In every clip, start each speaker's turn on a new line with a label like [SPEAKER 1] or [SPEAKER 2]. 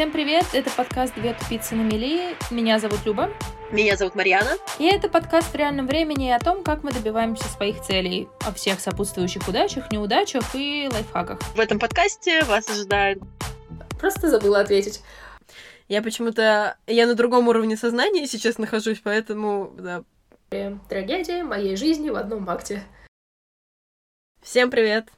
[SPEAKER 1] Всем привет, это подкаст «Две тупицы на мели». Меня зовут Люба.
[SPEAKER 2] Меня зовут Марьяна.
[SPEAKER 1] И это подкаст в реальном времени о том, как мы добиваемся своих целей, о всех сопутствующих удачах, неудачах и лайфхаках.
[SPEAKER 2] В этом подкасте вас ожидает...
[SPEAKER 1] Просто забыла ответить.
[SPEAKER 3] Я почему-то... Я на другом уровне сознания сейчас нахожусь, поэтому, да.
[SPEAKER 1] Трагедия моей жизни в одном акте.
[SPEAKER 3] Всем привет!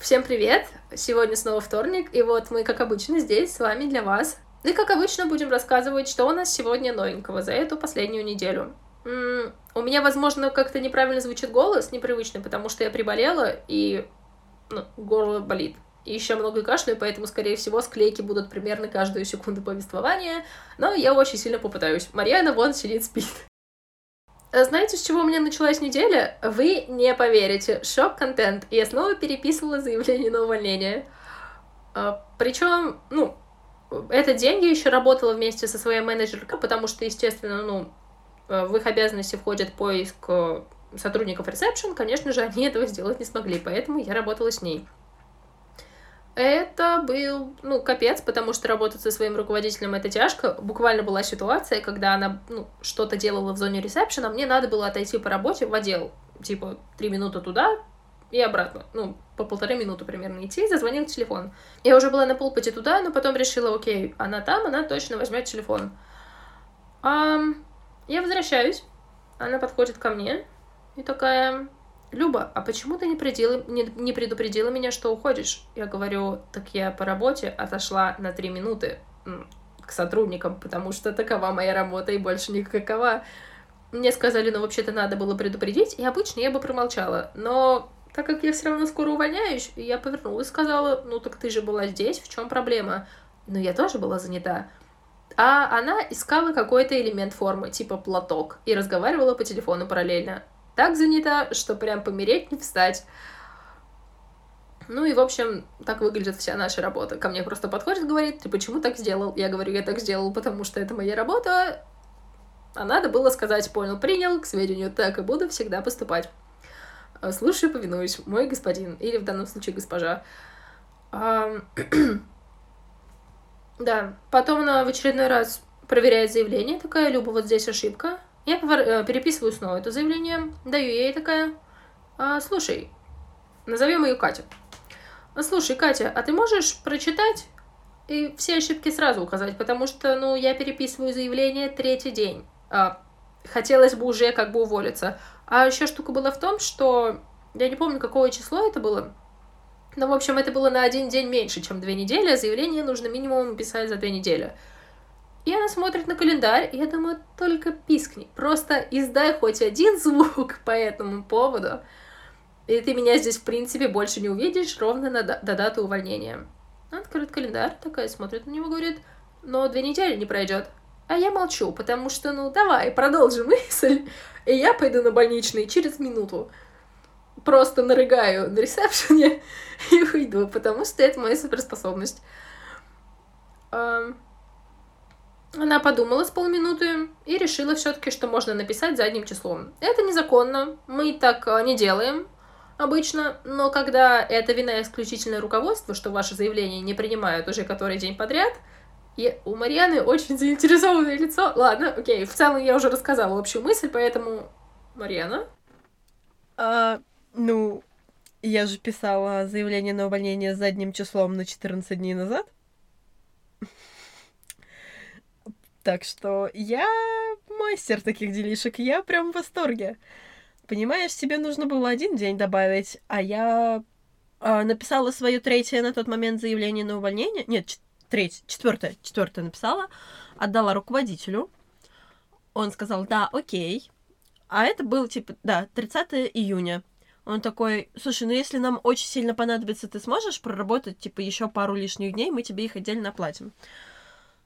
[SPEAKER 1] Всем привет! Сегодня снова вторник, и вот мы, как обычно, здесь с вами для вас. И, как обычно, будем рассказывать, что у нас сегодня новенького за эту последнюю неделю. М-м, у меня, возможно, как-то неправильно звучит голос, непривычный, потому что я приболела, и ну, горло болит. И еще много кашляю, поэтому, скорее всего, склейки будут примерно каждую секунду повествования, но я очень сильно попытаюсь. Марьяна вон сидит, спит. Э, знаете, с чего у меня началась неделя? Вы не поверите. Шок-контент. Я снова переписывала заявление на увольнение. А, Причем, ну, этот день я еще работала вместе со своей менеджеркой, потому что, естественно, ну, э, в их обязанности входит поиск э, сотрудников ресепшн, конечно же, они этого сделать не смогли, поэтому я работала с ней. Это был, ну, капец, потому что работать со своим руководителем это тяжко. Буквально была ситуация, когда она, ну, что-то делала в зоне ресепшена, мне надо было отойти по работе в отдел. Типа, три минуты туда и обратно. Ну, по полторы минуты примерно идти, зазвонил телефон. Я уже была на полпути туда, но потом решила, окей, она там, она точно возьмет телефон. А, я возвращаюсь, она подходит ко мне и такая, Люба, а почему ты не, предела, не, не предупредила меня, что уходишь? Я говорю, так я по работе отошла на три минуты к сотрудникам, потому что такова моя работа и больше никакова. Мне сказали, ну вообще-то надо было предупредить, и обычно я бы промолчала. Но так как я все равно скоро увольняюсь, я повернулась и сказала, ну так ты же была здесь, в чем проблема? Но я тоже была занята. А она искала какой-то элемент формы, типа платок, и разговаривала по телефону параллельно так занята, что прям помереть не встать. Ну и, в общем, так выглядит вся наша работа. Ко мне просто подходит, говорит, ты почему так сделал? Я говорю, я так сделал, потому что это моя работа. А надо было сказать, понял, принял, к сведению, так и буду всегда поступать. Слушаю, повинуюсь, мой господин, или в данном случае госпожа. А... да, потом она в очередной раз проверяет заявление, такая, Люба, вот здесь ошибка, я э, переписываю снова это заявление, даю ей такая, а, слушай, назовем ее Катя. Слушай, Катя, а ты можешь прочитать и все ошибки сразу указать, потому что, ну, я переписываю заявление третий день. А, хотелось бы уже как бы уволиться. А еще штука была в том, что я не помню, какое число это было. Но, в общем, это было на один день меньше, чем две недели, а заявление нужно минимум писать за две недели. И она смотрит на календарь, и я думаю, только пискни. Просто издай хоть один звук по этому поводу. И ты меня здесь, в принципе, больше не увидишь ровно на, до даты увольнения. Она открывает календарь, такая смотрит на него, говорит, но две недели не пройдет. А я молчу, потому что, ну, давай, продолжим мысль. И я пойду на больничный через минуту. Просто нарыгаю на ресепшене и уйду, потому что это моя суперспособность. Она подумала с полминуты и решила все-таки, что можно написать задним числом. Это незаконно, мы так а, не делаем обычно, но когда это вина исключительно руководства, что ваше заявление не принимают уже который день подряд, и у Марьяны очень заинтересованное лицо. Ладно, окей, в целом я уже рассказала общую мысль, поэтому... Марьяна?
[SPEAKER 3] А, ну, я же писала заявление на увольнение задним числом на 14 дней назад. Так что я мастер таких делишек, я прям в восторге. Понимаешь, тебе нужно было один день добавить, а я э, написала свое третье на тот момент заявление на увольнение. Нет, третье, четвертое, четвертое написала, отдала руководителю. Он сказал, да, окей. А это было, типа, да, 30 июня. Он такой, слушай, ну если нам очень сильно понадобится, ты сможешь проработать, типа, еще пару лишних дней, мы тебе их отдельно оплатим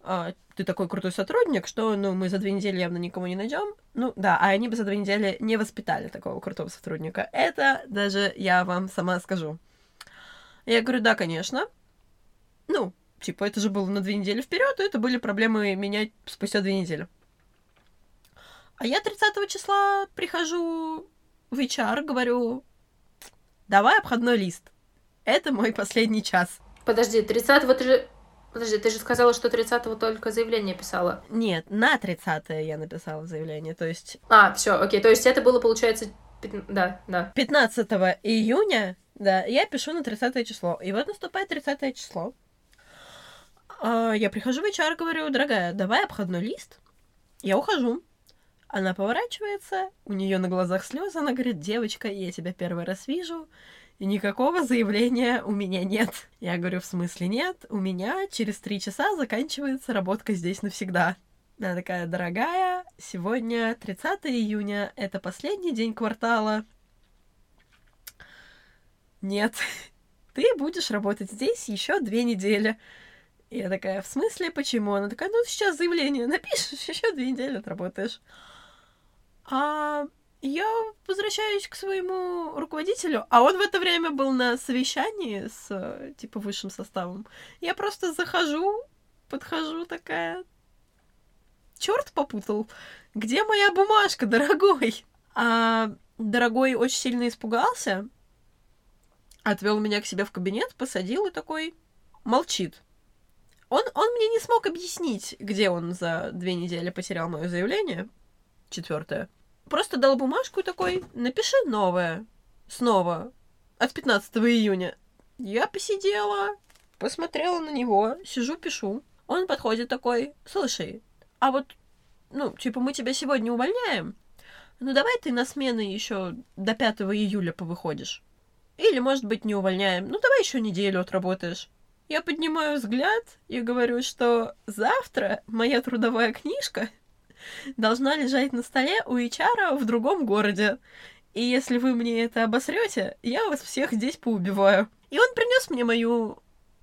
[SPEAKER 3] а, ты такой крутой сотрудник, что, ну, мы за две недели явно никого не найдем. Ну, да, а они бы за две недели не воспитали такого крутого сотрудника. Это даже я вам сама скажу. Я говорю, да, конечно. Ну, типа, это же было на две недели вперед, это были проблемы менять спустя две недели. А я 30 числа прихожу в HR, говорю, давай обходной лист. Это мой последний час.
[SPEAKER 1] Подожди, 30 ты же Подожди, ты же сказала, что 30-го только заявление писала.
[SPEAKER 3] Нет, на 30 я написала заявление, то есть
[SPEAKER 1] А, все, окей. То есть это было, получается, пятн- да, да.
[SPEAKER 3] 15 июня, да, я пишу на 30 число. И вот наступает 30 число. А, я прихожу в HR, говорю, дорогая, давай обходной лист. Я ухожу. Она поворачивается, у нее на глазах слезы, она говорит, девочка, я тебя первый раз вижу, и никакого заявления у меня нет. Я говорю, в смысле нет? У меня через три часа заканчивается работка здесь навсегда. Она такая, дорогая, сегодня 30 июня, это последний день квартала. Нет, ты будешь работать здесь еще две недели. Я такая, в смысле, почему? Она такая, ну, сейчас заявление напишешь, еще две недели отработаешь. А я возвращаюсь к своему руководителю, а он в это время был на совещании с, э, типа, высшим составом. Я просто захожу, подхожу такая, черт попутал, где моя бумажка, дорогой? А дорогой очень сильно испугался, отвел меня к себе в кабинет, посадил и такой молчит. Он, он мне не смог объяснить, где он за две недели потерял мое заявление, четвертое. Просто дал бумажку такой, напиши новое, снова, от 15 июня. Я посидела, посмотрела на него, сижу, пишу. Он подходит такой, слушай, а вот, ну, типа, мы тебя сегодня увольняем, ну давай ты на смены еще до 5 июля повыходишь. Или, может быть, не увольняем. Ну, давай еще неделю отработаешь. Я поднимаю взгляд и говорю, что завтра моя трудовая книжка должна лежать на столе у HR в другом городе. И если вы мне это обосрете, я вас всех здесь поубиваю. И он принес мне мою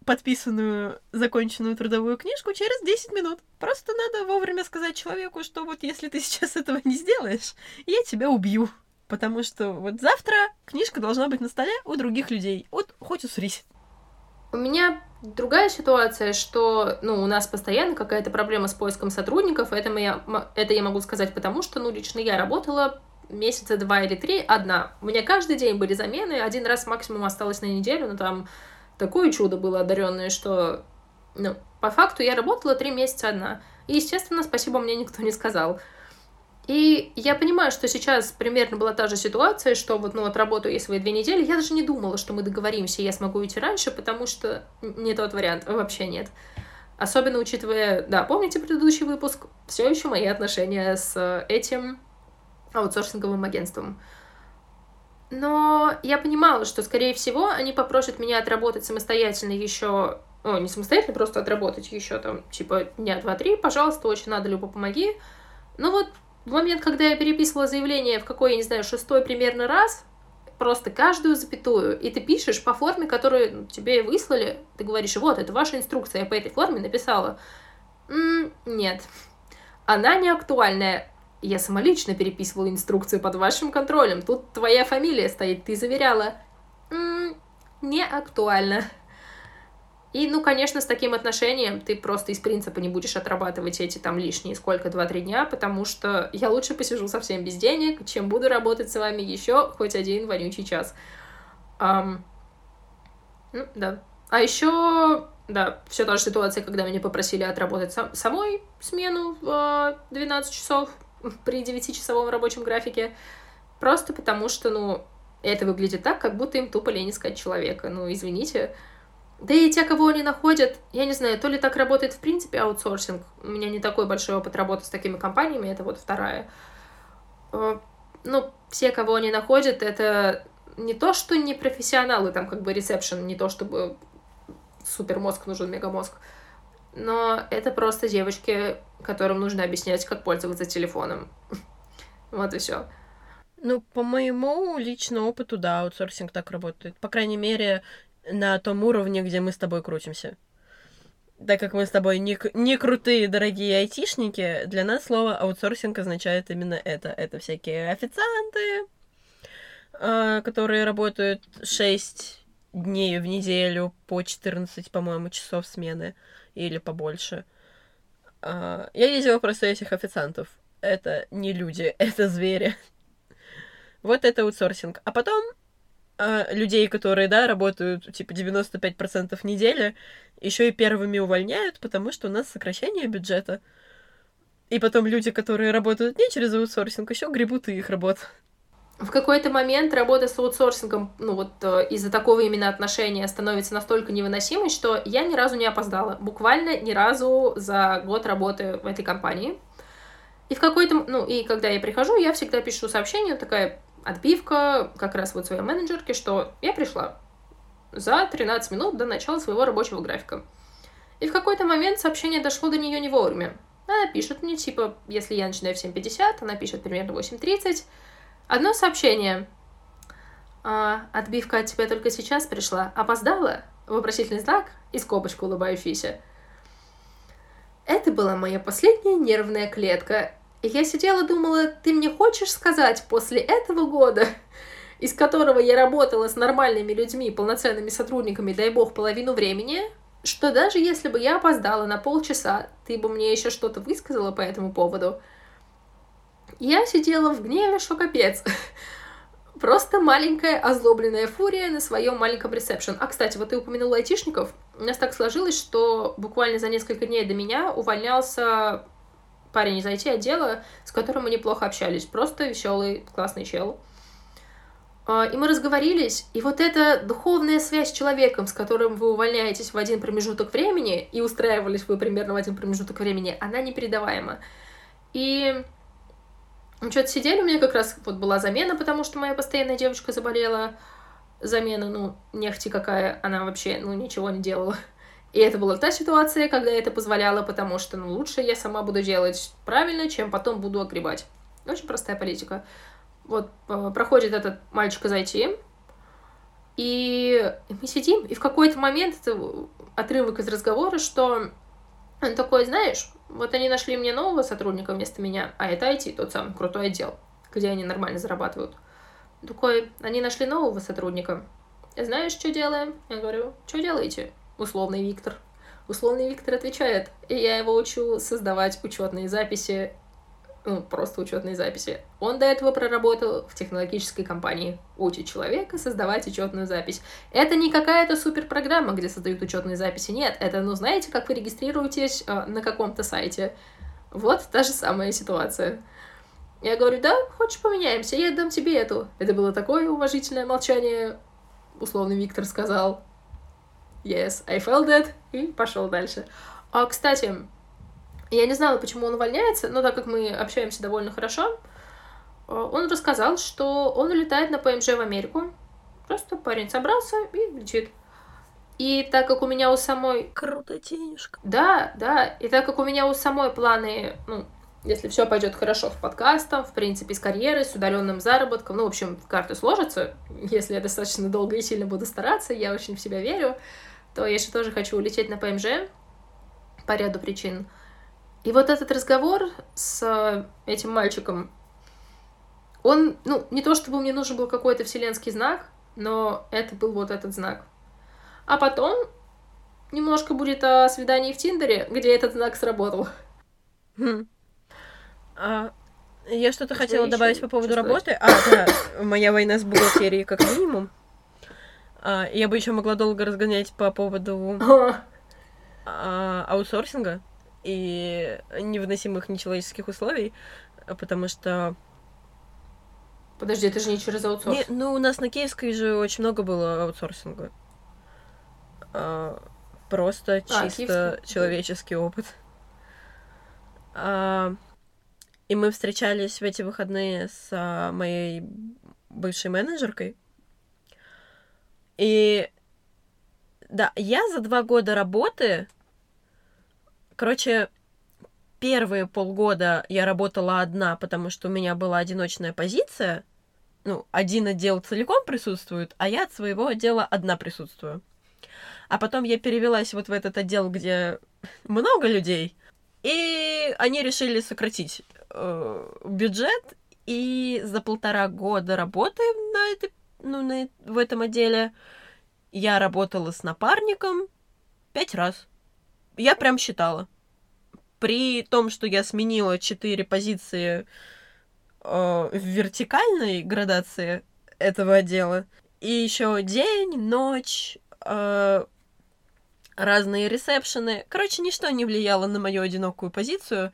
[SPEAKER 3] подписанную, законченную трудовую книжку через 10 минут. Просто надо вовремя сказать человеку, что вот если ты сейчас этого не сделаешь, я тебя убью. Потому что вот завтра книжка должна быть на столе у других людей. Вот хоть усрись.
[SPEAKER 1] У меня другая ситуация, что, ну, у нас постоянно какая-то проблема с поиском сотрудников. Это, я, это я могу сказать потому, что, ну, лично я работала месяца два или три одна. У меня каждый день были замены, один раз максимум осталось на неделю, но там такое чудо было одаренное, что, ну, по факту я работала три месяца одна. И, естественно, спасибо мне никто не сказал. И я понимаю, что сейчас примерно была та же ситуация, что вот, ну, отработаю я свои две недели. Я даже не думала, что мы договоримся, я смогу уйти раньше, потому что не тот вариант, вообще нет. Особенно учитывая, да, помните предыдущий выпуск? Все еще мои отношения с этим аутсорсинговым агентством. Но я понимала, что, скорее всего, они попросят меня отработать самостоятельно еще... О, не самостоятельно, просто отработать еще там, типа, дня два-три, пожалуйста, очень надо, Люба, помоги. Ну вот, в момент, когда я переписывала заявление в какой, я не знаю, шестой примерно раз, просто каждую запятую, и ты пишешь по форме, которую тебе выслали, ты говоришь, вот, это ваша инструкция, я по этой форме написала. М-м, нет, она не актуальная. Я самолично переписывала инструкцию под вашим контролем. Тут твоя фамилия стоит, ты заверяла. М-м, не актуально. И, ну, конечно, с таким отношением ты просто из принципа не будешь отрабатывать эти там лишние сколько, 2-3 дня, потому что я лучше посижу совсем без денег, чем буду работать с вами еще хоть один вонючий час. Um, ну, да. А еще, да, все та же ситуация, когда меня попросили отработать сам, самой смену в 12 часов при 9-часовом рабочем графике, просто потому что, ну, это выглядит так, как будто им тупо лень искать человека. Ну, извините, да и те, кого они находят, я не знаю, то ли так работает в принципе аутсорсинг. У меня не такой большой опыт работы с такими компаниями, это вот вторая. Ну, все, кого они находят, это не то, что не профессионалы, там как бы ресепшн, не то, чтобы супер мозг нужен, мегамозг, но это просто девочки, которым нужно объяснять, как пользоваться телефоном. Вот и все.
[SPEAKER 3] Ну, по моему личному опыту, да, аутсорсинг так работает. По крайней мере, на том уровне, где мы с тобой крутимся. Так как мы с тобой не, не крутые, дорогие айтишники, для нас слово аутсорсинг означает именно это. Это всякие официанты, э, которые работают 6 дней в неделю по 14, по-моему, часов смены или побольше. Э, я видела просто этих официантов. Это не люди, это звери. Вот это аутсорсинг. А потом а, людей, которые, да, работают, типа, 95% недели, еще и первыми увольняют, потому что у нас сокращение бюджета. И потом люди, которые работают не через аутсорсинг, еще гребут и их работ.
[SPEAKER 1] В какой-то момент работа с аутсорсингом, ну вот э, из-за такого именно отношения становится настолько невыносимой, что я ни разу не опоздала. Буквально ни разу за год работы в этой компании. И в какой-то, ну, и когда я прихожу, я всегда пишу сообщение, такая отбивка как раз вот своей менеджерке, что я пришла за 13 минут до начала своего рабочего графика. И в какой-то момент сообщение дошло до нее не вовремя. Она пишет мне, типа, если я начинаю в 7.50, она пишет примерно 8.30. Одно сообщение. А, отбивка от тебя только сейчас пришла. Опоздала? Вопросительный знак и скобочку улыбающийся. Это была моя последняя нервная клетка, и я сидела думала, ты мне хочешь сказать после этого года, из которого я работала с нормальными людьми, полноценными сотрудниками, дай бог, половину времени, что даже если бы я опоздала на полчаса, ты бы мне еще что-то высказала по этому поводу. Я сидела в гневе, что капец. Просто маленькая озлобленная фурия на своем маленьком ресепшн. А, кстати, вот ты упомянула айтишников. У нас так сложилось, что буквально за несколько дней до меня увольнялся парень из IT-отдела, с которым мы неплохо общались. Просто веселый, классный чел. А, и мы разговорились, и вот эта духовная связь с человеком, с которым вы увольняетесь в один промежуток времени, и устраивались вы примерно в один промежуток времени, она непередаваема. И мы что-то сидели, у меня как раз вот была замена, потому что моя постоянная девочка заболела. Замена, ну, нефти какая, она вообще, ну, ничего не делала. И это была та ситуация, когда это позволяла, потому что, ну, лучше я сама буду делать правильно, чем потом буду огребать. Очень простая политика. Вот, э, проходит этот мальчик из IT, и мы сидим, и в какой-то момент, это отрывок из разговора, что он такой, знаешь, вот они нашли мне нового сотрудника вместо меня, а это IT, тот самый крутой отдел, где они нормально зарабатывают. Такой, они нашли нового сотрудника. Знаешь, что делаем? Я говорю, что делаете? Условный Виктор. Условный Виктор отвечает, и я его учу создавать учетные записи, ну, просто учетные записи. Он до этого проработал в технологической компании. Учит человека создавать учетную запись. Это не какая-то суперпрограмма, где создают учетные записи. Нет, это, ну, знаете, как вы регистрируетесь э, на каком-то сайте. Вот та же самая ситуация. Я говорю, да, хочешь поменяемся, я дам тебе эту. Это было такое уважительное молчание, условный Виктор сказал. Yes, I felt that. И пошел дальше. А, кстати, я не знала, почему он увольняется, но так как мы общаемся довольно хорошо, э, он рассказал, что он улетает на ПМЖ в Америку. Просто парень собрался и летит. И так как у меня у самой...
[SPEAKER 3] Круто, денежка.
[SPEAKER 1] Да, да. И так как у меня у самой планы, ну, если все пойдет хорошо в подкастах, в принципе, с карьерой, с удаленным заработком, ну, в общем, карты сложатся, если я достаточно долго и сильно буду стараться, я очень в себя верю, то я же тоже хочу улететь на ПМЖ по ряду причин. И вот этот разговор с этим мальчиком, он, ну, не то чтобы мне нужен был какой-то вселенский знак, но это был вот этот знак. А потом немножко будет о свидании в Тиндере, где этот знак сработал.
[SPEAKER 3] Хм. А, я что-то хотела добавить по поводу работы. А, да, моя война с бухгалтерией как минимум. А, я бы еще могла долго разгонять по поводу а, аутсорсинга и невыносимых нечеловеческих условий, потому что...
[SPEAKER 1] Подожди, это же не через аутсорс. Не,
[SPEAKER 3] ну, у нас на Киевской же очень много было аутсорсинга. А, просто а, чисто Киевский. человеческий опыт. А, и мы встречались в эти выходные с а, моей бывшей менеджеркой. И да, я за два года работы, короче, первые полгода я работала одна, потому что у меня была одиночная позиция. Ну, один отдел целиком присутствует, а я от своего отдела одна присутствую. А потом я перевелась вот в этот отдел, где много людей, и они решили сократить э, бюджет, и за полтора года работы на этой ну, на, в этом отделе. Я работала с напарником пять раз. Я прям считала. При том, что я сменила четыре позиции э, в вертикальной градации этого отдела, И еще день, ночь, э, разные ресепшены. Короче, ничто не влияло на мою одинокую позицию.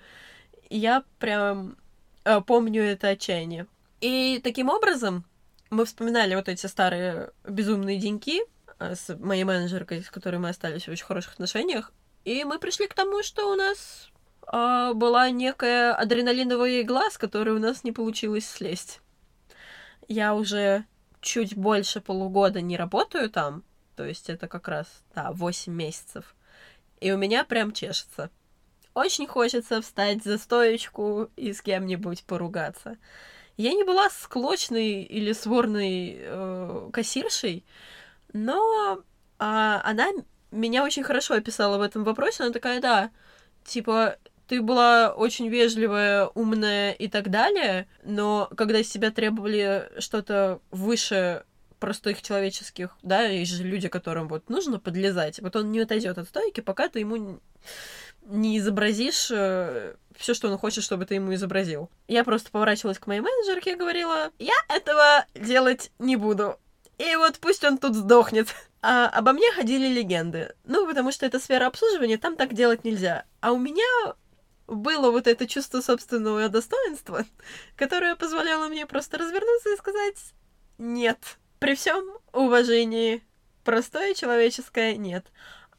[SPEAKER 3] Я прям э, помню это отчаяние. И таким образом мы вспоминали вот эти старые безумные деньки э, с моей менеджеркой, с которой мы остались в очень хороших отношениях. И мы пришли к тому, что у нас э, была некая адреналиновая игла, с которой у нас не получилось слезть. Я уже чуть больше полугода не работаю там, то есть это как раз, да, 8 месяцев. И у меня прям чешется. Очень хочется встать за стоечку и с кем-нибудь поругаться. Я не была склочной или сворной э, кассиршей, но а, она меня очень хорошо описала в этом вопросе. Она такая, да, типа, ты была очень вежливая, умная и так далее, но когда с тебя требовали что-то выше простых человеческих, да, есть же люди, которым вот нужно подлезать, вот он не отойдет от стойки, пока ты ему не изобразишь э, все, что он хочет, чтобы ты ему изобразил. Я просто поворачивалась к моей менеджерке и говорила, я этого делать не буду. И вот пусть он тут сдохнет. А обо мне ходили легенды. Ну, потому что это сфера обслуживания, там так делать нельзя. А у меня было вот это чувство собственного достоинства, которое позволяло мне просто развернуться и сказать «нет». При всем уважении простое человеческое «нет».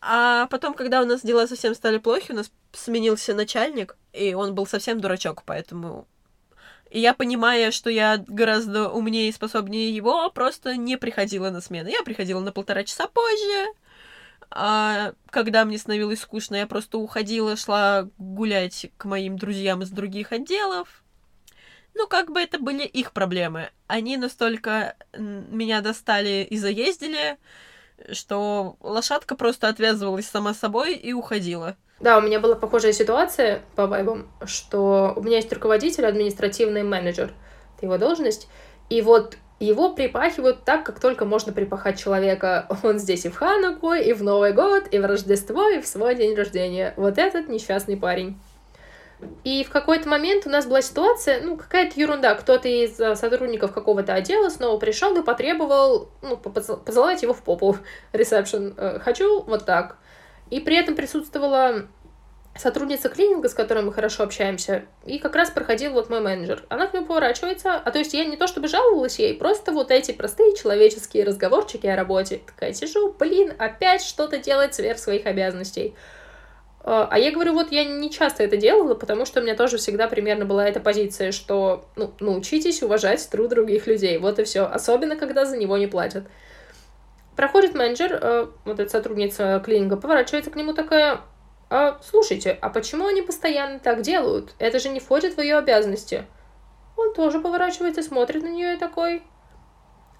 [SPEAKER 3] А потом, когда у нас дела совсем стали плохи, у нас сменился начальник, и он был совсем дурачок, поэтому... И я, понимая, что я гораздо умнее и способнее его, просто не приходила на смену. Я приходила на полтора часа позже, а когда мне становилось скучно, я просто уходила, шла гулять к моим друзьям из других отделов. Ну, как бы это были их проблемы. Они настолько меня достали и заездили, что лошадка просто отвязывалась сама собой и уходила.
[SPEAKER 1] Да, у меня была похожая ситуация по вайбам, что у меня есть руководитель, административный менеджер, это его должность, и вот его припахивают так, как только можно припахать человека. Он здесь и в Хануку, и в Новый год, и в Рождество, и в свой день рождения. Вот этот несчастный парень. И в какой-то момент у нас была ситуация, ну, какая-то ерунда. Кто-то из э, сотрудников какого-то отдела снова пришел и потребовал, ну, поцеловать его в попу. Ресепшн. Э, хочу вот так. И при этом присутствовала сотрудница клининга, с которой мы хорошо общаемся, и как раз проходил вот мой менеджер. Она к нему поворачивается, а то есть я не то чтобы жаловалась ей, просто вот эти простые человеческие разговорчики о работе. Такая сижу, блин, опять что-то делать сверх своих обязанностей. А, а я говорю, вот я не часто это делала, потому что у меня тоже всегда примерно была эта позиция, что ну, научитесь уважать труд других людей. Вот и все. Особенно, когда за него не платят. Проходит менеджер, э, вот эта сотрудница клининга, поворачивается к нему такая, а, слушайте, а почему они постоянно так делают? Это же не входит в ее обязанности. Он тоже поворачивается, смотрит на нее и такой,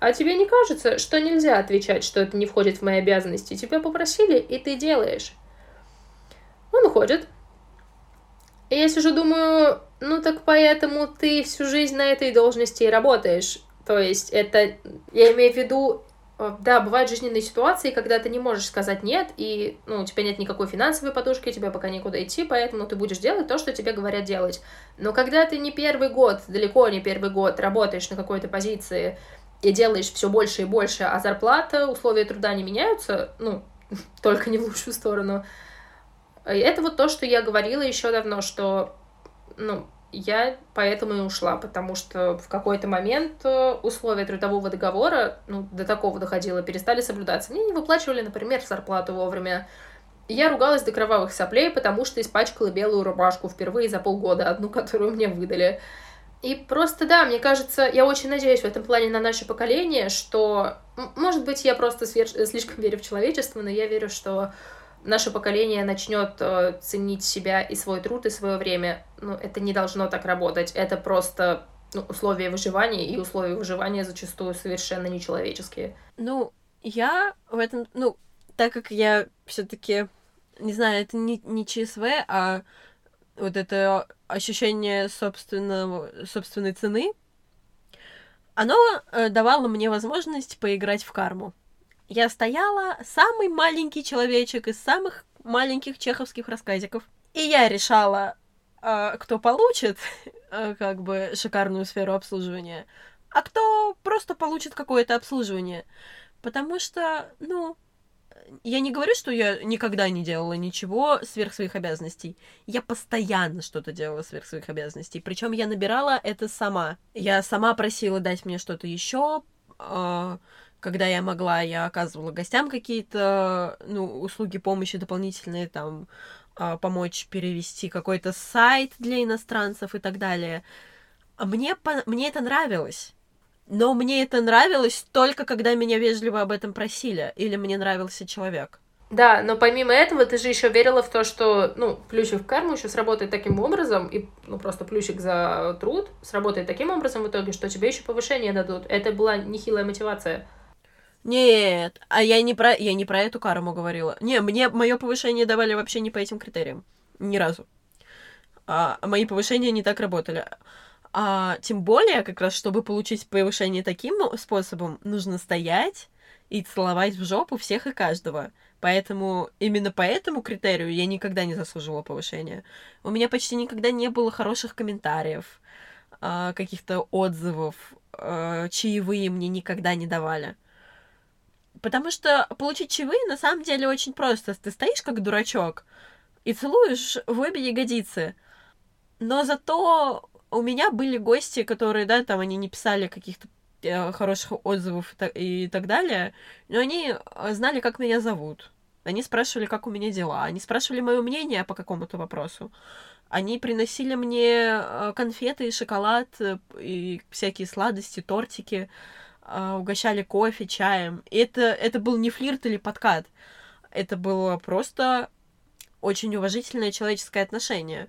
[SPEAKER 1] а тебе не кажется, что нельзя отвечать, что это не входит в мои обязанности? Тебя попросили, и ты делаешь. Он уходит. И я сижу, думаю, ну так поэтому ты всю жизнь на этой должности и работаешь. То есть это, я имею в виду, э, да, бывают жизненные ситуации, когда ты не можешь сказать нет, и ну, у тебя нет никакой финансовой подушки, тебе пока некуда идти, поэтому ты будешь делать то, что тебе говорят делать. Но когда ты не первый год, далеко не первый год работаешь на какой-то позиции и делаешь все больше и больше, а зарплата, условия труда не меняются, ну, только не в лучшую сторону, это вот то, что я говорила еще давно, что, ну, я поэтому и ушла, потому что в какой-то момент э, условия трудового договора, ну, до такого доходило, перестали соблюдаться. Мне не выплачивали, например, зарплату вовремя. Я ругалась до кровавых соплей, потому что испачкала белую рубашку впервые за полгода, одну, которую мне выдали. И просто, да, мне кажется, я очень надеюсь в этом плане на наше поколение, что, может быть, я просто слишком верю в человечество, но я верю, что наше поколение начнет э, ценить себя и свой труд, и свое время, ну, это не должно так работать. Это просто ну, условия выживания, и условия выживания зачастую совершенно нечеловеческие.
[SPEAKER 3] Ну, я в этом, ну, так как я все-таки, не знаю, это не, не ЧСВ, а вот это ощущение собственного, собственной цены, оно э, давало мне возможность поиграть в карму я стояла самый маленький человечек из самых маленьких чеховских рассказиков. И я решала, э, кто получит, э, как бы, шикарную сферу обслуживания, а кто просто получит какое-то обслуживание. Потому что, ну, я не говорю, что я никогда не делала ничего сверх своих обязанностей. Я постоянно что-то делала сверх своих обязанностей. Причем я набирала это сама. Я сама просила дать мне что-то еще. Когда я могла, я оказывала гостям какие-то ну, услуги помощи дополнительные, там, а, помочь перевести какой-то сайт для иностранцев и так далее. А мне, мне это нравилось. Но мне это нравилось только когда меня вежливо об этом просили, или мне нравился человек.
[SPEAKER 1] Да, но помимо этого ты же еще верила в то, что, ну, плющик в карму еще сработает таким образом, и, ну, просто плющик за труд сработает таким образом в итоге, что тебе еще повышение дадут. Это была нехилая мотивация.
[SPEAKER 3] Нет, а я не про, я не про эту карму говорила. Не, мне мое повышение давали вообще не по этим критериям. Ни разу. А мои повышения не так работали. А, тем более, как раз, чтобы получить повышение таким способом, нужно стоять и целовать в жопу всех и каждого. Поэтому именно по этому критерию я никогда не заслуживала повышения. У меня почти никогда не было хороших комментариев, а, каких-то отзывов, а, чаевые мне никогда не давали. Потому что получить чаевые на самом деле очень просто. Ты стоишь как дурачок и целуешь в обе ягодицы. Но зато у меня были гости, которые, да, там они не писали каких-то э, хороших отзывов и так, далее, но они э, знали, как меня зовут. Они спрашивали, как у меня дела. Они спрашивали мое мнение по какому-то вопросу. Они приносили мне э, конфеты, шоколад и всякие сладости, тортики, угощали кофе, чаем. И это, это был не флирт или подкат. Это было просто очень уважительное человеческое отношение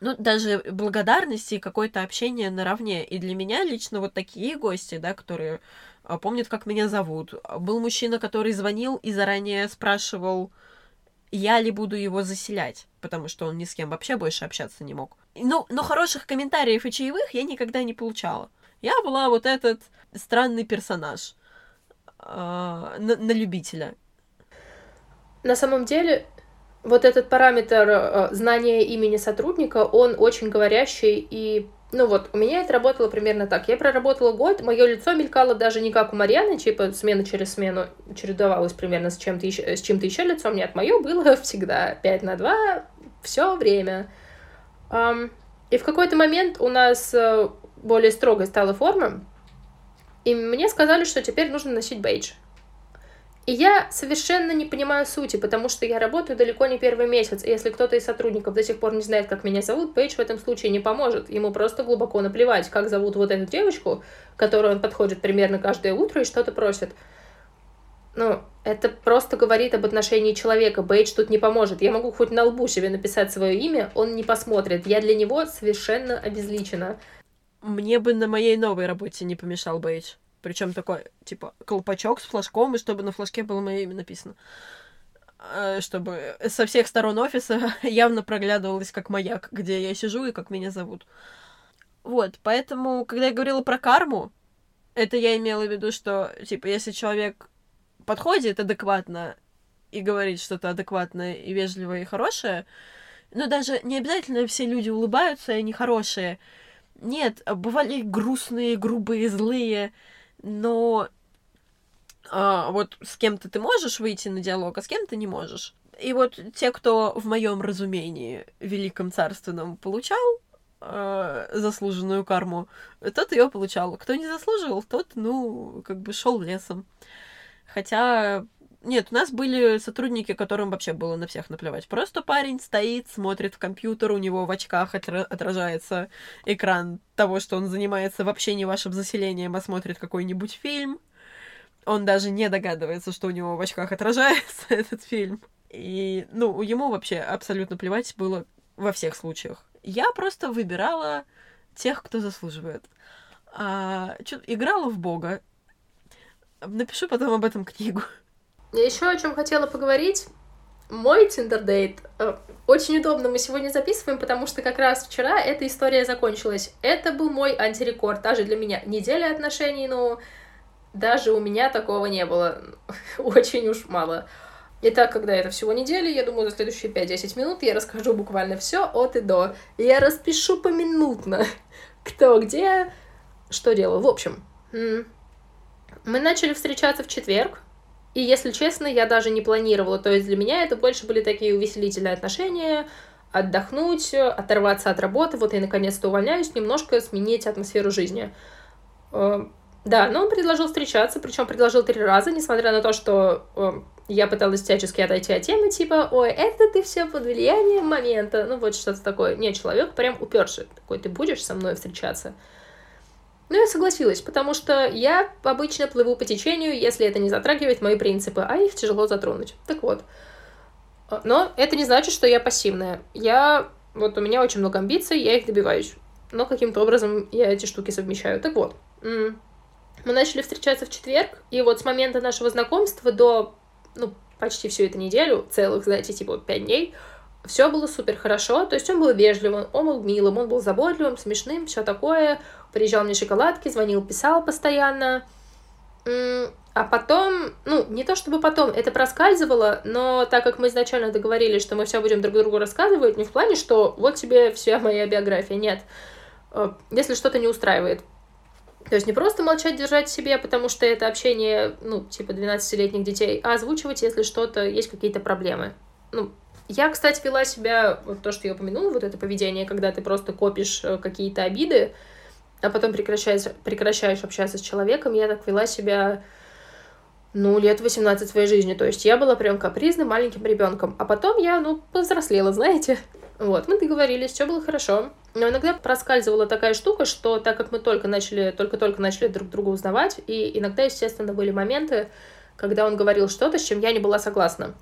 [SPEAKER 3] ну, даже благодарности и какое-то общение наравне. И для меня лично вот такие гости, да, которые а, помнят, как меня зовут. Был мужчина, который звонил и заранее спрашивал, я ли буду его заселять, потому что он ни с кем вообще больше общаться не мог. Ну, но хороших комментариев и чаевых я никогда не получала. Я была вот этот странный персонаж э, на, любителя.
[SPEAKER 1] На самом деле, вот этот параметр э, знания имени сотрудника, он очень говорящий и ну вот, у меня это работало примерно так. Я проработала год, мое лицо мелькало даже не как у Марьяны, типа смена через смену чередовалось примерно с чем-то еще, с чем-то еще лицом. Нет, мое было всегда 5 на 2, все время. И в какой-то момент у нас uh, более строгой стала форма, и мне сказали, что теперь нужно носить бейдж. И я совершенно не понимаю сути, потому что я работаю далеко не первый месяц, и если кто-то из сотрудников до сих пор не знает, как меня зовут, Пейдж в этом случае не поможет. Ему просто глубоко наплевать, как зовут вот эту девочку, которую он подходит примерно каждое утро и что-то просит. Ну, это просто говорит об отношении человека. Бейдж тут не поможет. Я могу хоть на лбу себе написать свое имя, он не посмотрит. Я для него совершенно обезличена.
[SPEAKER 3] Мне бы на моей новой работе не помешал Бейдж. Причем такой, типа, колпачок с флажком, и чтобы на флажке было мое имя написано. А, чтобы со всех сторон офиса явно проглядывалось как маяк, где я сижу и как меня зовут. Вот, поэтому, когда я говорила про карму, это я имела в виду, что, типа, если человек подходит адекватно и говорит что-то адекватное и вежливое и хорошее, но даже не обязательно все люди улыбаются, и они хорошие. Нет, бывали грустные, грубые, злые, но а, вот с кем-то ты можешь выйти на диалог, а с кем-то не можешь. И вот те, кто в моем разумении великом царственном получал э, заслуженную карму, тот ее получал. Кто не заслуживал, тот, ну, как бы шел лесом. Хотя нет, у нас были сотрудники, которым вообще было на всех наплевать. Просто парень стоит, смотрит в компьютер, у него в очках отражается экран того, что он занимается вообще не вашим заселением, а смотрит какой-нибудь фильм. Он даже не догадывается, что у него в очках отражается этот фильм. И, ну, ему вообще абсолютно плевать было во всех случаях. Я просто выбирала тех, кто заслуживает. А, чё, играла в Бога. Напишу потом об этом книгу.
[SPEAKER 1] Я еще о чем хотела поговорить. Мой тиндердейт. Э, очень удобно мы сегодня записываем, потому что как раз вчера эта история закончилась. Это был мой антирекорд, даже для меня. Неделя отношений, но даже у меня такого не было. Очень уж мало. Итак, когда это всего недели, я думаю, за следующие 5-10 минут я расскажу буквально все от и до. Я распишу поминутно, кто где, что делал? В общем, мы начали встречаться в четверг, и, если честно, я даже не планировала. То есть для меня это больше были такие увеселительные отношения, отдохнуть, оторваться от работы. Вот я наконец-то увольняюсь, немножко сменить атмосферу жизни. Э, Да, но он предложил встречаться, причем предложил три раза, несмотря на то, что э, я пыталась всячески отойти от темы, типа, ой, это ты все под влиянием момента, ну вот что-то такое. Нет, человек прям уперший, такой, ты будешь со мной встречаться? Ну, я согласилась, потому что я обычно плыву по течению, если это не затрагивает мои принципы, а их тяжело затронуть. Так вот. А, Но это не значит, что я пассивная. Я... Вот у меня очень много амбиций, я их добиваюсь. Но каким-то образом я эти штуки совмещаю. Так вот. Мы начали встречаться в четверг, и вот с момента нашего знакомства до, ну, почти всю эту неделю, целых, знаете, типа пять дней, все было супер хорошо. То есть он был вежливым, он был милым, он был заботливым, смешным, все такое. Приезжал мне шоколадки, звонил, писал постоянно. А потом, ну, не то чтобы потом, это проскальзывало, но так как мы изначально договорились, что мы все будем друг другу рассказывать, не в плане, что вот тебе вся моя биография, нет. Э, Если что-то не устраивает. То есть не просто молчать, держать в себе, потому что это общение, ну, типа 12-летних детей, а озвучивать, если что-то, есть какие-то проблемы. Ну, я, кстати, вела себя, вот то, что я упомянула, вот это поведение, когда ты просто копишь э, какие-то обиды, а потом прекращаешь, прекращаешь общаться с человеком, я так вела себя, ну, лет 18 своей жизни. То есть я была прям капризным маленьким ребенком. А потом я, ну, повзрослела, знаете. Вот, мы договорились, все было хорошо. Но иногда проскальзывала такая штука, что так как мы только начали, только-только начали друг друга узнавать, и иногда, естественно, были моменты, когда он говорил что-то, с чем я не была согласна.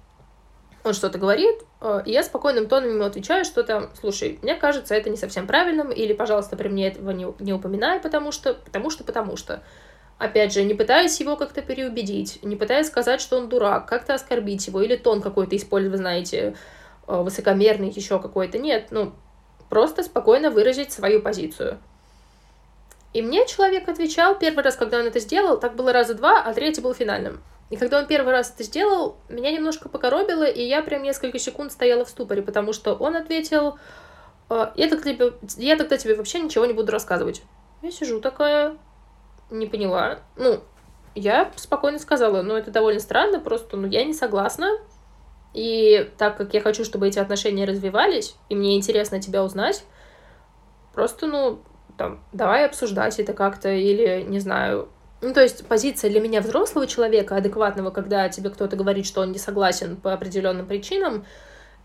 [SPEAKER 1] Он что-то говорит, э, и я спокойным тоном ему отвечаю, что там, слушай, мне кажется, это не совсем правильным, или, пожалуйста, при мне этого не, не упоминай, потому что, потому что, потому что. Опять же, не пытаясь его как-то переубедить, не пытаясь сказать, что он дурак, как-то оскорбить его, или тон какой-то использовать, знаете, э, высокомерный, еще какой-то. Нет, ну, просто спокойно выразить свою позицию. И мне человек отвечал первый раз, когда он это сделал, так было раза два, а третий был финальным. И когда он первый раз это сделал, меня немножко покоробило, и я прям несколько секунд стояла в ступоре, потому что он ответил, «Э, я, тогда тебе, я тогда тебе вообще ничего не буду рассказывать. Я сижу такая, не поняла. Ну, я спокойно сказала, ну, это довольно странно, просто, ну, я не согласна. И так как я хочу, чтобы эти отношения развивались, и мне интересно тебя узнать, просто, ну, там, давай обсуждать это как-то, или, не знаю, ну, то есть позиция для меня взрослого человека, адекватного, когда тебе кто-то говорит, что он не согласен по определенным причинам,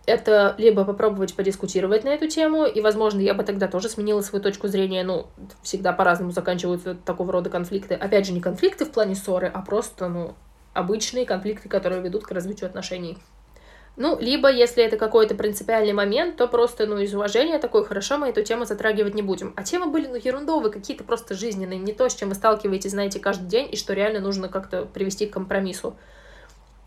[SPEAKER 1] это либо попробовать подискутировать на эту тему, и, возможно, я бы тогда тоже сменила свою точку зрения, ну, всегда по-разному заканчиваются такого рода конфликты. Опять же, не конфликты в плане ссоры, а просто, ну, обычные конфликты, которые ведут к развитию отношений. Ну, либо, если это какой-то принципиальный момент, то просто, ну, из уважения такой, хорошо, мы эту тему затрагивать не будем. А темы были, ну, ерундовые, какие-то просто жизненные, не то, с чем вы сталкиваетесь, знаете, каждый день, и что реально нужно как-то привести к компромиссу.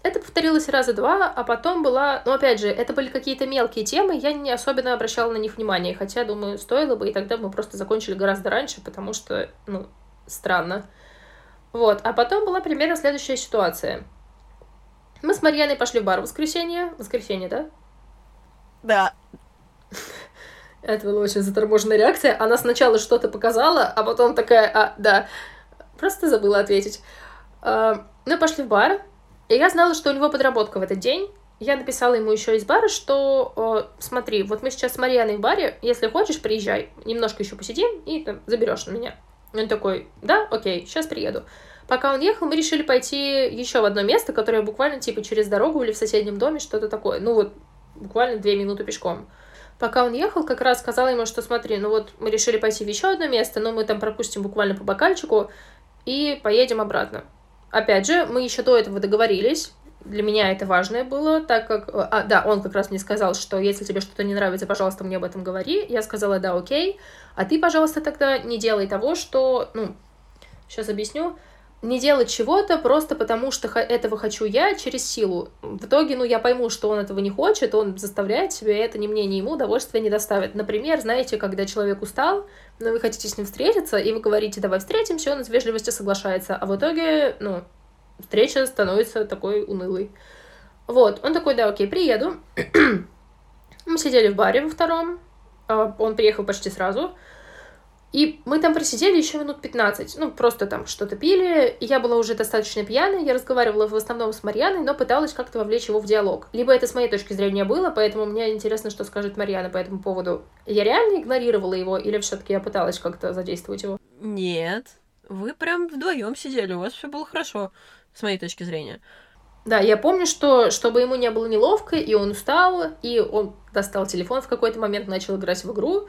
[SPEAKER 1] Это повторилось раза два, а потом была... Ну, опять же, это были какие-то мелкие темы, я не особенно обращала на них внимание, хотя, думаю, стоило бы, и тогда мы просто закончили гораздо раньше, потому что, ну, странно. Вот, а потом была примерно следующая ситуация. Мы с Марьяной пошли в бар в воскресенье. Воскресенье, да?
[SPEAKER 3] Да.
[SPEAKER 1] Это была очень заторможенная реакция. Она сначала что-то показала, а потом такая, а, да. Просто забыла ответить. А, Мы пошли в бар, и я знала, что у него подработка в этот день. Я написала ему еще из бара, что э, смотри, вот мы сейчас с Марьяной в баре, если хочешь, приезжай, немножко еще посидим и там, заберешь на меня. Он такой, да, окей, сейчас приеду. Пока он ехал, мы решили пойти еще в одно место, которое буквально типа через дорогу или в соседнем доме, что-то такое. Ну вот, буквально две минуты пешком. Пока он ехал, как раз сказала ему, что смотри, ну вот мы решили пойти в еще одно место, но мы там пропустим буквально по бокальчику и поедем обратно. Опять же, мы еще до этого договорились. Для меня это важное было, так как... А, да, он как раз мне сказал, что если тебе что-то не нравится, пожалуйста, мне об этом говори. Я сказала, да, окей. А ты, пожалуйста, тогда не делай того, что... Ну, сейчас объясню не делать чего-то просто потому, что этого хочу я через силу. В итоге, ну, я пойму, что он этого не хочет, он заставляет себя, и это ни мне, ни ему удовольствия не доставит. Например, знаете, когда человек устал, но вы хотите с ним встретиться, и вы говорите, давай встретимся, он из вежливости соглашается, а в итоге, ну, встреча становится такой унылой. Вот, он такой, да, окей, приеду. Мы сидели в баре во втором, а, он приехал почти сразу. И мы там просидели еще минут 15, ну, просто там что-то пили, и я была уже достаточно пьяной, я разговаривала в основном с Марьяной, но пыталась как-то вовлечь его в диалог. Либо это с моей точки зрения было, поэтому мне интересно, что скажет Марьяна по этому поводу. Я реально игнорировала его, или все-таки я пыталась как-то задействовать его?
[SPEAKER 3] Нет, вы прям вдвоем сидели, у вас все было хорошо, с моей точки зрения.
[SPEAKER 1] Да, я помню, что чтобы ему не было неловко, и он устал, и он достал телефон в какой-то момент, начал играть в игру,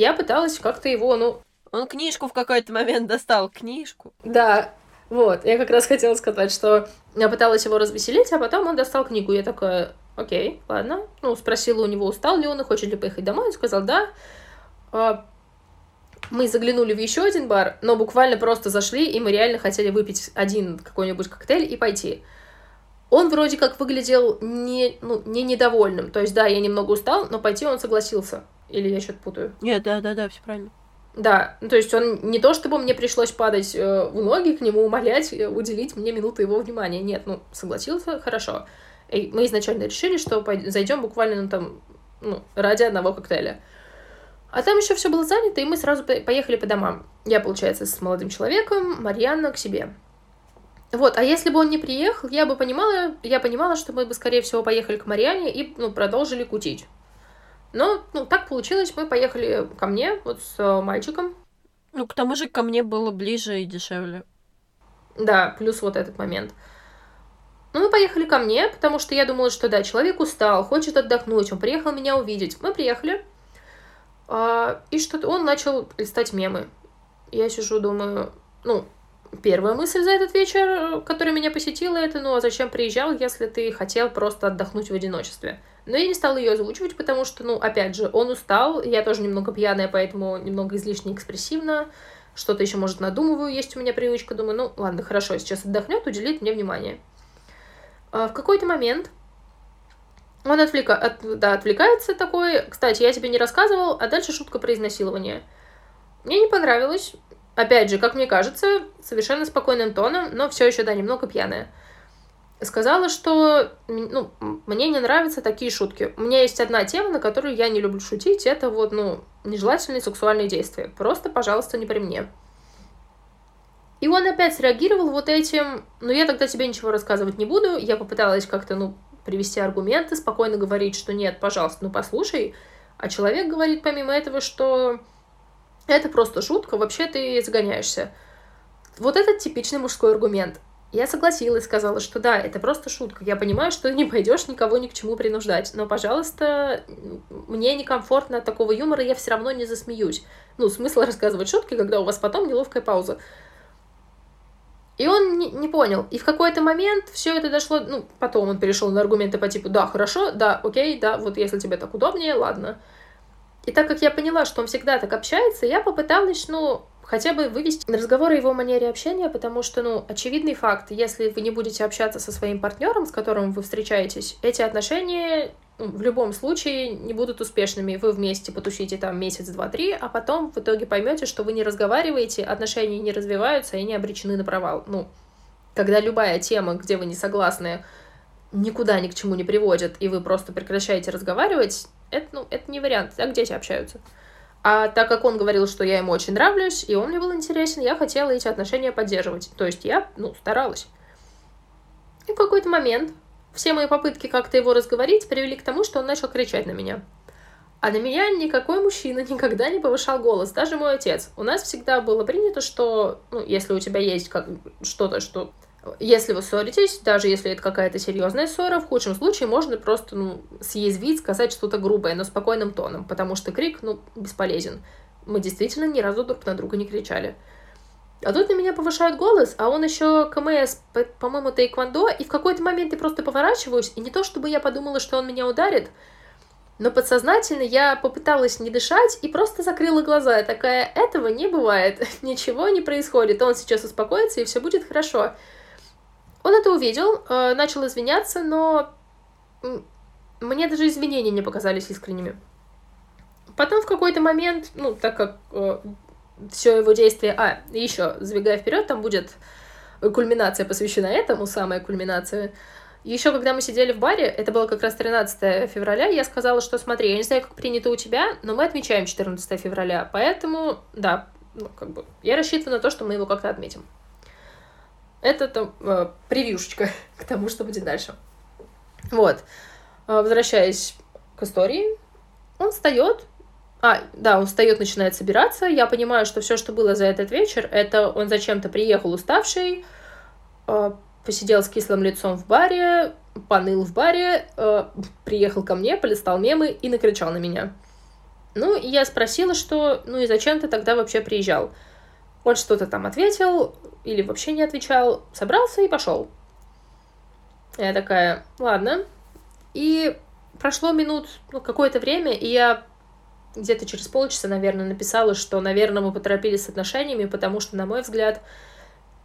[SPEAKER 1] я пыталась как-то его, ну...
[SPEAKER 3] Он книжку в какой-то момент достал, книжку.
[SPEAKER 1] Да, вот, я как раз хотела сказать, что я пыталась его развеселить, а потом он достал книгу. Я такая, окей, ладно. Ну, спросила у него, устал ли он и хочет ли поехать домой. Он сказал, да. А, мы заглянули в еще один бар, но буквально просто зашли, и мы реально хотели выпить один какой-нибудь коктейль и пойти. Он вроде как выглядел не, ну, не недовольным. То есть, да, я немного устал, но пойти он согласился. Или я что-то путаю?
[SPEAKER 3] Нет, да, да, да, все правильно.
[SPEAKER 1] Да, ну, то есть он не то, чтобы мне пришлось падать э, в ноги к нему, умолять, э, уделить мне минуту его внимания. Нет, ну, согласился, хорошо. И мы изначально решили, что зайдем буквально, ну, там, ну, ради одного коктейля. А там еще все было занято, и мы сразу поехали по домам. Я, получается, с молодым человеком, Марьяна к себе. Вот, а если бы он не приехал, я бы понимала, я понимала, что мы бы, скорее всего, поехали к Марьяне и, ну, продолжили кутить. Но, ну, так получилось, мы поехали ко мне, вот с э, мальчиком.
[SPEAKER 3] Ну, к тому же ко мне было ближе и дешевле.
[SPEAKER 1] Да, плюс вот этот момент. Ну, мы поехали ко мне, потому что я думала, что да, человек устал, хочет отдохнуть, он приехал меня увидеть. Мы приехали, а, и что-то он начал листать мемы. Я сижу, думаю, ну, первая мысль за этот вечер, которая меня посетила, это, ну, а зачем приезжал, если ты хотел просто отдохнуть в одиночестве? Но я не стала ее озвучивать, потому что, ну, опять же, он устал, я тоже немного пьяная, поэтому немного излишне экспрессивно, что-то еще, может, надумываю, есть у меня привычка, думаю, ну, ладно, хорошо, сейчас отдохнет, уделит мне внимание. А в какой-то момент он отвлека... от... да, отвлекается такой, кстати, я тебе не рассказывал, а дальше шутка про изнасилование. Мне не понравилось, опять же, как мне кажется, совершенно спокойным тоном, но все еще, да, немного пьяная сказала, что ну, мне не нравятся такие шутки. У меня есть одна тема, на которую я не люблю шутить, это вот, ну, нежелательные сексуальные действия. Просто, пожалуйста, не при мне. И он опять среагировал вот этим, ну, я тогда тебе ничего рассказывать не буду, я попыталась как-то, ну, привести аргументы, спокойно говорить, что нет, пожалуйста, ну, послушай, а человек говорит помимо этого, что это просто шутка, вообще ты загоняешься. Вот этот типичный мужской аргумент. Я согласилась, сказала, что да, это просто шутка. Я понимаю, что не пойдешь никого ни к чему принуждать. Но, пожалуйста, мне некомфортно от такого юмора, я все равно не засмеюсь. Ну, смысл рассказывать шутки, когда у вас потом неловкая пауза. И он не, не понял. И в какой-то момент все это дошло, ну, потом он перешел на аргументы по типу, да, хорошо, да, окей, да, вот если тебе так удобнее, ладно. И так как я поняла, что он всегда так общается, я попыталась, ну, хотя бы вывести разговор о его манере общения, потому что, ну, очевидный факт, если вы не будете общаться со своим партнером, с которым вы встречаетесь, эти отношения ну, в любом случае не будут успешными. Вы вместе потусите там месяц, два, три, а потом в итоге поймете, что вы не разговариваете, отношения не развиваются, и они обречены на провал. Ну, когда любая тема, где вы не согласны, никуда ни к чему не приводит, и вы просто прекращаете разговаривать, это, ну, это не вариант. Так дети общаются. А так как он говорил, что я ему очень нравлюсь, и он мне был интересен, я хотела эти отношения поддерживать. То есть я, ну, старалась. И в какой-то момент все мои попытки как-то его разговорить привели к тому, что он начал кричать на меня. А на меня никакой мужчина никогда не повышал голос, даже мой отец. У нас всегда было принято, что, ну, если у тебя есть как что-то, что если вы ссоритесь, даже если это какая-то серьезная ссора, в худшем случае можно просто ну, съязвить, сказать что-то грубое, но спокойным тоном, потому что крик ну, бесполезен. Мы действительно ни разу друг на друга не кричали. А тут на меня повышают голос, а он еще КМС, по-моему, тайквондо, и в какой-то момент я просто поворачиваюсь, и не то чтобы я подумала, что он меня ударит, но подсознательно я попыталась не дышать и просто закрыла глаза. Такая, этого не бывает, ничего не происходит, он сейчас успокоится, и все будет хорошо. Он это увидел, э, начал извиняться, но мне даже извинения не показались искренними. Потом в какой-то момент, ну, так как э, все его действие... А, еще, забегая вперед, там будет кульминация посвящена этому, самая кульминация. Еще когда мы сидели в баре, это было как раз 13 февраля, я сказала, что смотри, я не знаю, как принято у тебя, но мы отмечаем 14 февраля, поэтому, да, ну, как бы, я рассчитываю на то, что мы его как-то отметим. Это там э, превьюшечка к тому, что будет дальше. Вот. Э, возвращаясь к истории, он встает, а, да, он встает, начинает собираться. Я понимаю, что все, что было за этот вечер, это он зачем-то приехал уставший, э, посидел с кислым лицом в баре, поныл в баре, э, приехал ко мне, полистал мемы и накричал на меня. Ну, и я спросила, что, ну и зачем ты тогда вообще приезжал? Он что-то там ответил, или вообще не отвечал, собрался и пошел. Я такая, ладно. И прошло минут, ну, какое-то время, и я где-то через полчаса, наверное, написала, что, наверное, мы поторопились с отношениями, потому что, на мой взгляд,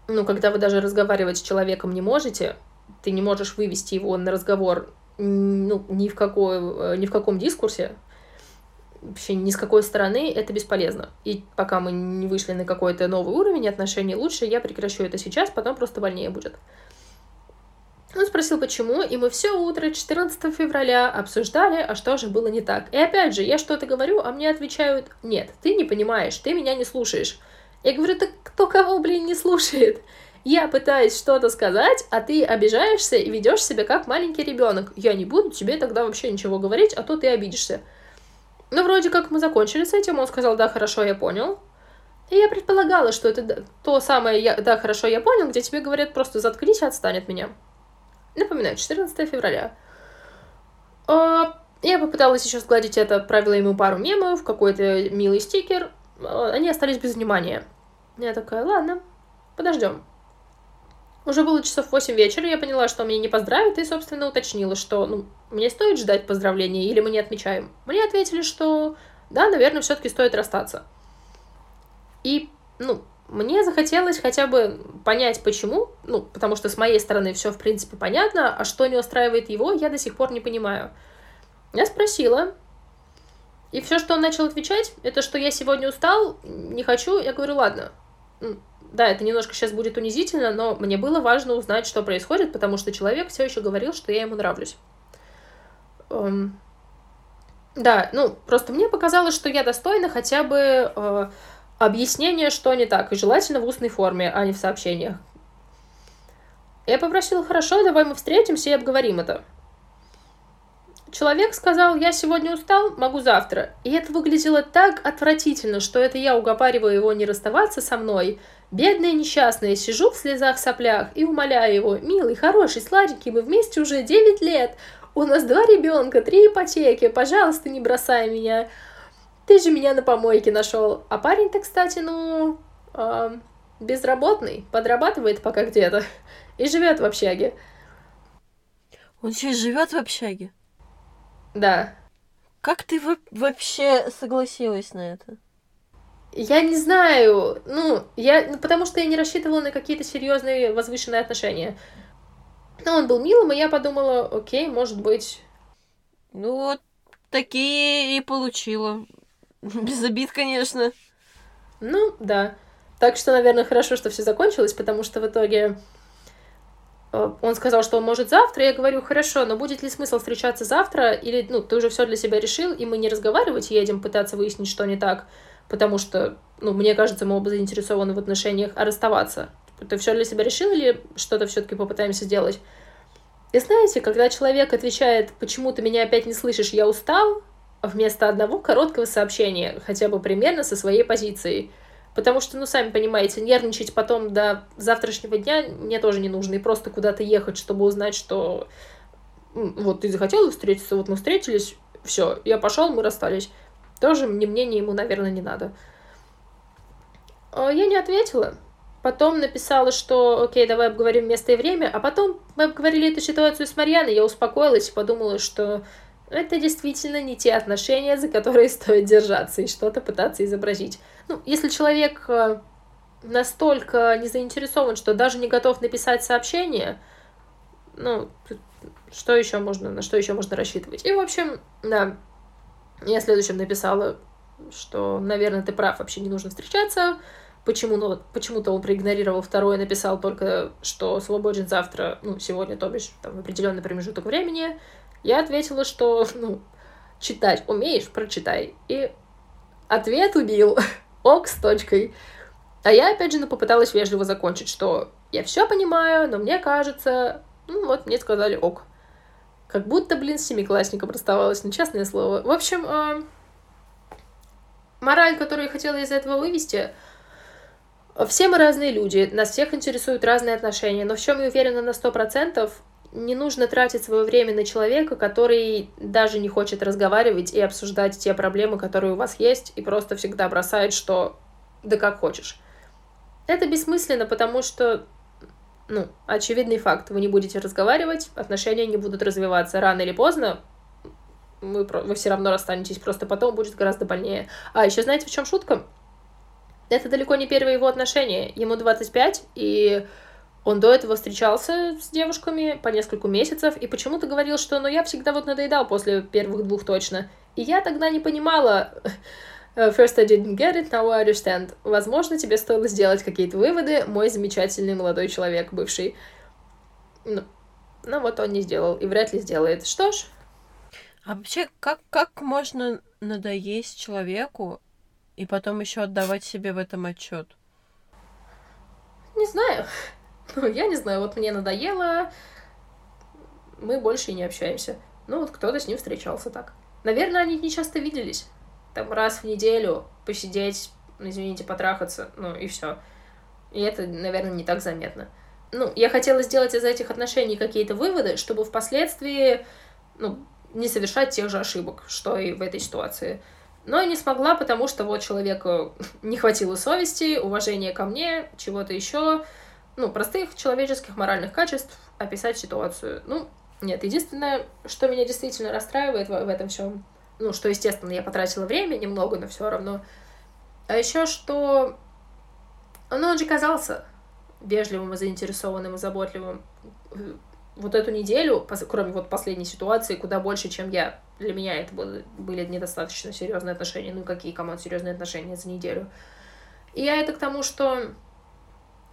[SPEAKER 1] ну, когда вы даже разговаривать с человеком не можете, ты не можешь вывести его на разговор ну, ни в, какой, э, ни в каком дискурсе, вообще ни с какой стороны, это бесполезно. И пока мы не вышли на какой-то новый уровень отношений, лучше я прекращу это сейчас, потом просто больнее будет. Он спросил, почему, и мы все утро 14 февраля обсуждали, а что же было не так. И опять же, я что-то говорю, а мне отвечают, нет, ты не понимаешь, ты меня не слушаешь. Я говорю, так кто кого, блин, не слушает? Я пытаюсь что-то сказать, а ты обижаешься и ведешь себя как маленький ребенок. Я не буду тебе тогда вообще ничего говорить, а то ты обидишься. Ну, вроде как мы закончили с этим, он сказал, да, хорошо, я понял. И я предполагала, что это то самое, я, да, хорошо, я понял, где тебе говорят просто заткнись и отстань от меня. Напоминаю, 14 февраля. А, я попыталась еще сгладить это, отправила ему пару мемов, какой-то милый стикер. А, они остались без внимания. Я такая, ладно, подождем. Уже было часов 8 вечера, я поняла, что меня не поздравят, и, собственно, уточнила, что, ну, мне стоит ждать поздравления или мы не отмечаем. Мне ответили, что, да, наверное, все-таки стоит расстаться. И, ну, мне захотелось хотя бы понять, почему, ну, потому что с моей стороны все, в принципе, понятно, а что не устраивает его, я до сих пор не понимаю. Я спросила, и все, что он начал отвечать, это что я сегодня устал, не хочу, я говорю, ладно, да, это немножко сейчас будет унизительно, но мне было важно узнать, что происходит, потому что человек все еще говорил, что я ему нравлюсь. Эм... Да, ну, просто мне показалось, что я достойна хотя бы э, объяснения, что не так, и желательно в устной форме, а не в сообщениях. Я попросила, хорошо, давай мы встретимся и обговорим это. Человек сказал, я сегодня устал, могу завтра. И это выглядело так отвратительно, что это я уговариваю его не расставаться со мной, Бедная несчастная, сижу в слезах-соплях и умоляю его, милый, хороший, сладенький, мы вместе уже 9 лет, у нас два ребенка, три ипотеки, пожалуйста, не бросай меня. Ты же меня на помойке нашел. А парень-то, кстати, ну, э, безработный, подрабатывает пока где-то и живет в общаге.
[SPEAKER 3] Он еще и живет в общаге?
[SPEAKER 1] Да.
[SPEAKER 3] Как ты вообще согласилась на это?
[SPEAKER 1] Я не знаю, ну, я, ну, потому что я не рассчитывала на какие-то серьезные возвышенные отношения. Но он был милым, и я подумала, окей, может быть.
[SPEAKER 3] Ну вот, такие и получила. Без обид, конечно.
[SPEAKER 1] Ну, да. Так что, наверное, хорошо, что все закончилось, потому что в итоге э, он сказал, что он может завтра, я говорю, хорошо, но будет ли смысл встречаться завтра, или, ну, ты уже все для себя решил, и мы не разговаривать едем, пытаться выяснить, что не так, потому что, ну, мне кажется, мы оба заинтересованы в отношениях, а расставаться. Ты все для себя решил или что-то все-таки попытаемся сделать? И знаете, когда человек отвечает, почему ты меня опять не слышишь, я устал, вместо одного короткого сообщения, хотя бы примерно со своей позицией. Потому что, ну, сами понимаете, нервничать потом до завтрашнего дня мне тоже не нужно. И просто куда-то ехать, чтобы узнать, что вот ты захотела встретиться, вот мы встретились, все, я пошел, мы расстались. Тоже мне мнение ему, наверное, не надо. А, я не ответила. Потом написала, что окей, давай обговорим место и время, а потом мы обговорили эту ситуацию с Марьяной, я успокоилась и подумала, что это действительно не те отношения, за которые стоит держаться и что-то пытаться изобразить. Ну, если человек э, настолько не заинтересован, что даже не готов написать сообщение, ну, что еще можно, на что еще можно рассчитывать? И, в общем, да, я следующим написала, что, наверное, ты прав, вообще не нужно встречаться, почему, ну, почему-то он проигнорировал второй и написал только, что свободен завтра, ну, сегодня, то бишь, там, в определенный промежуток времени, я ответила, что, ну, читать умеешь, прочитай. И ответ убил. Ок с точкой. А я, опять же, ну, попыталась вежливо закончить, что я все понимаю, но мне кажется... Ну, вот мне сказали ок. Как будто, блин, с семиклассником расставалась, ну, честное слово. В общем, э, мораль, которую я хотела из этого вывести, все мы разные люди, нас всех интересуют разные отношения, но в чем я уверена на сто процентов, не нужно тратить свое время на человека, который даже не хочет разговаривать и обсуждать те проблемы, которые у вас есть, и просто всегда бросает, что да как хочешь. Это бессмысленно, потому что, ну, очевидный факт, вы не будете разговаривать, отношения не будут развиваться рано или поздно, вы, вы все равно расстанетесь, просто потом будет гораздо больнее. А еще знаете, в чем шутка? Это далеко не первые его отношения. Ему 25, и он до этого встречался с девушками по несколько месяцев, и почему-то говорил, что ну я всегда вот надоедал после первых двух точно. И я тогда не понимала, First I didn't get it, now I understand. Возможно, тебе стоило сделать какие-то выводы, мой замечательный молодой человек, бывший. Ну, ну вот он не сделал и вряд ли сделает. Что ж.
[SPEAKER 3] А вообще, как, как можно надоесть человеку и потом еще отдавать себе в этом отчет?
[SPEAKER 1] Не знаю. Ну, я не знаю, вот мне надоело, мы больше и не общаемся. Ну, вот кто-то с ним встречался так. Наверное, они не часто виделись. Там раз в неделю посидеть, извините, потрахаться, ну и все. И это, наверное, не так заметно. Ну, я хотела сделать из этих отношений какие-то выводы, чтобы впоследствии, ну, не совершать тех же ошибок, что и в этой ситуации. Но не смогла, потому что вот человеку не хватило совести, уважения ко мне, чего-то еще, ну, простых человеческих моральных качеств описать ситуацию. Ну, нет, единственное, что меня действительно расстраивает в, этом всем, ну, что, естественно, я потратила время немного, но все равно. А еще что... Ну, он же казался вежливым и заинтересованным и заботливым вот эту неделю, кроме вот последней ситуации, куда больше, чем я. Для меня это были, недостаточно серьезные отношения. Ну, какие кому серьезные отношения за неделю. И я это к тому, что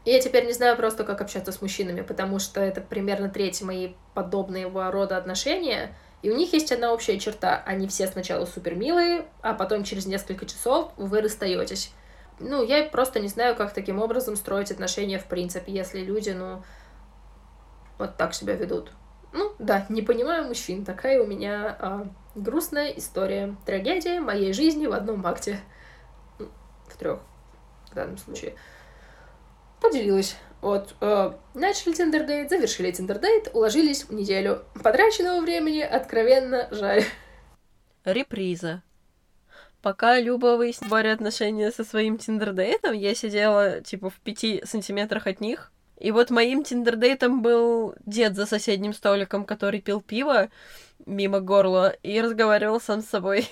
[SPEAKER 1] я теперь не знаю просто, как общаться с мужчинами, потому что это примерно треть мои подобного рода отношения. И у них есть одна общая черта. Они все сначала супер милые, а потом через несколько часов вы расстаетесь. Ну, я просто не знаю, как таким образом строить отношения в принципе, если люди, ну, вот так себя ведут. Ну, да, не понимаю мужчин. Такая у меня а, грустная история. Трагедия моей жизни в одном акте. В трех в данном случае. Поделилась. Вот, э, начали тиндердейт, завершили тиндердейт, уложились в неделю. Потраченного времени откровенно жаль.
[SPEAKER 3] Реприза. Пока Люба выясняли отношения со своим тиндердейтом, я сидела, типа, в пяти сантиметрах от них. И вот моим тиндердейтом был дед за соседним столиком, который пил пиво мимо горла и разговаривал сам с собой.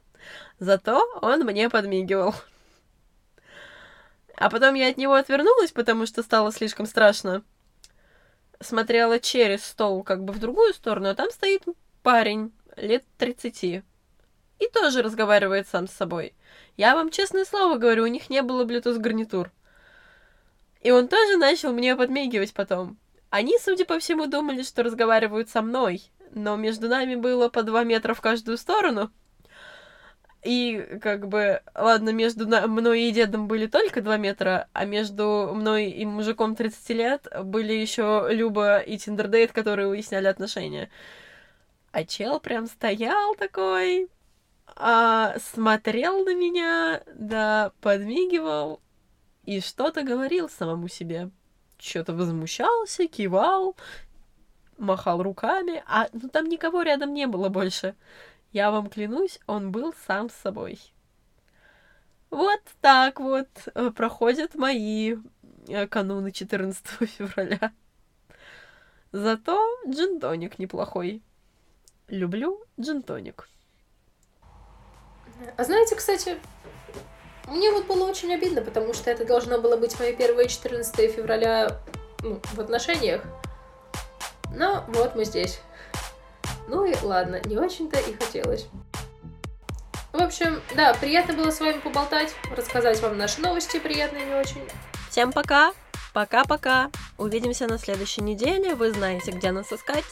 [SPEAKER 3] Зато он мне подмигивал. А потом я от него отвернулась, потому что стало слишком страшно. Смотрела через стол как бы в другую сторону, а там стоит парень лет 30. И тоже разговаривает сам с собой. Я вам честное слово говорю, у них не было Bluetooth гарнитур. И он тоже начал мне подмигивать потом. Они, судя по всему, думали, что разговаривают со мной, но между нами было по два метра в каждую сторону — и как бы, ладно, между мной и дедом были только два метра, а между мной и мужиком 30 лет были еще Люба и Тиндердейт, которые выясняли отношения. А чел прям стоял такой, а, смотрел на меня, да, подмигивал и что-то говорил самому себе. Что-то возмущался, кивал, махал руками, а ну там никого рядом не было больше. Я вам клянусь, он был сам с собой. Вот так вот э, проходят мои э, кануны 14 февраля. Зато джинтоник неплохой. Люблю джинтоник.
[SPEAKER 1] А знаете, кстати, мне вот было очень обидно, потому что это должно было быть мое первое 14 февраля ну, в отношениях. Но вот мы здесь. Ну и ладно, не очень-то и хотелось. В общем, да, приятно было с вами поболтать, рассказать вам наши новости приятные не очень.
[SPEAKER 3] Всем пока! Пока-пока! Увидимся на следующей неделе. Вы знаете, где нас искать.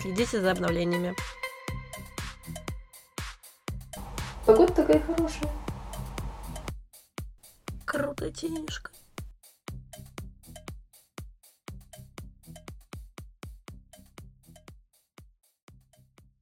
[SPEAKER 3] Следите за обновлениями.
[SPEAKER 1] Погода такая хорошая.
[SPEAKER 3] Круто, Тинюшка.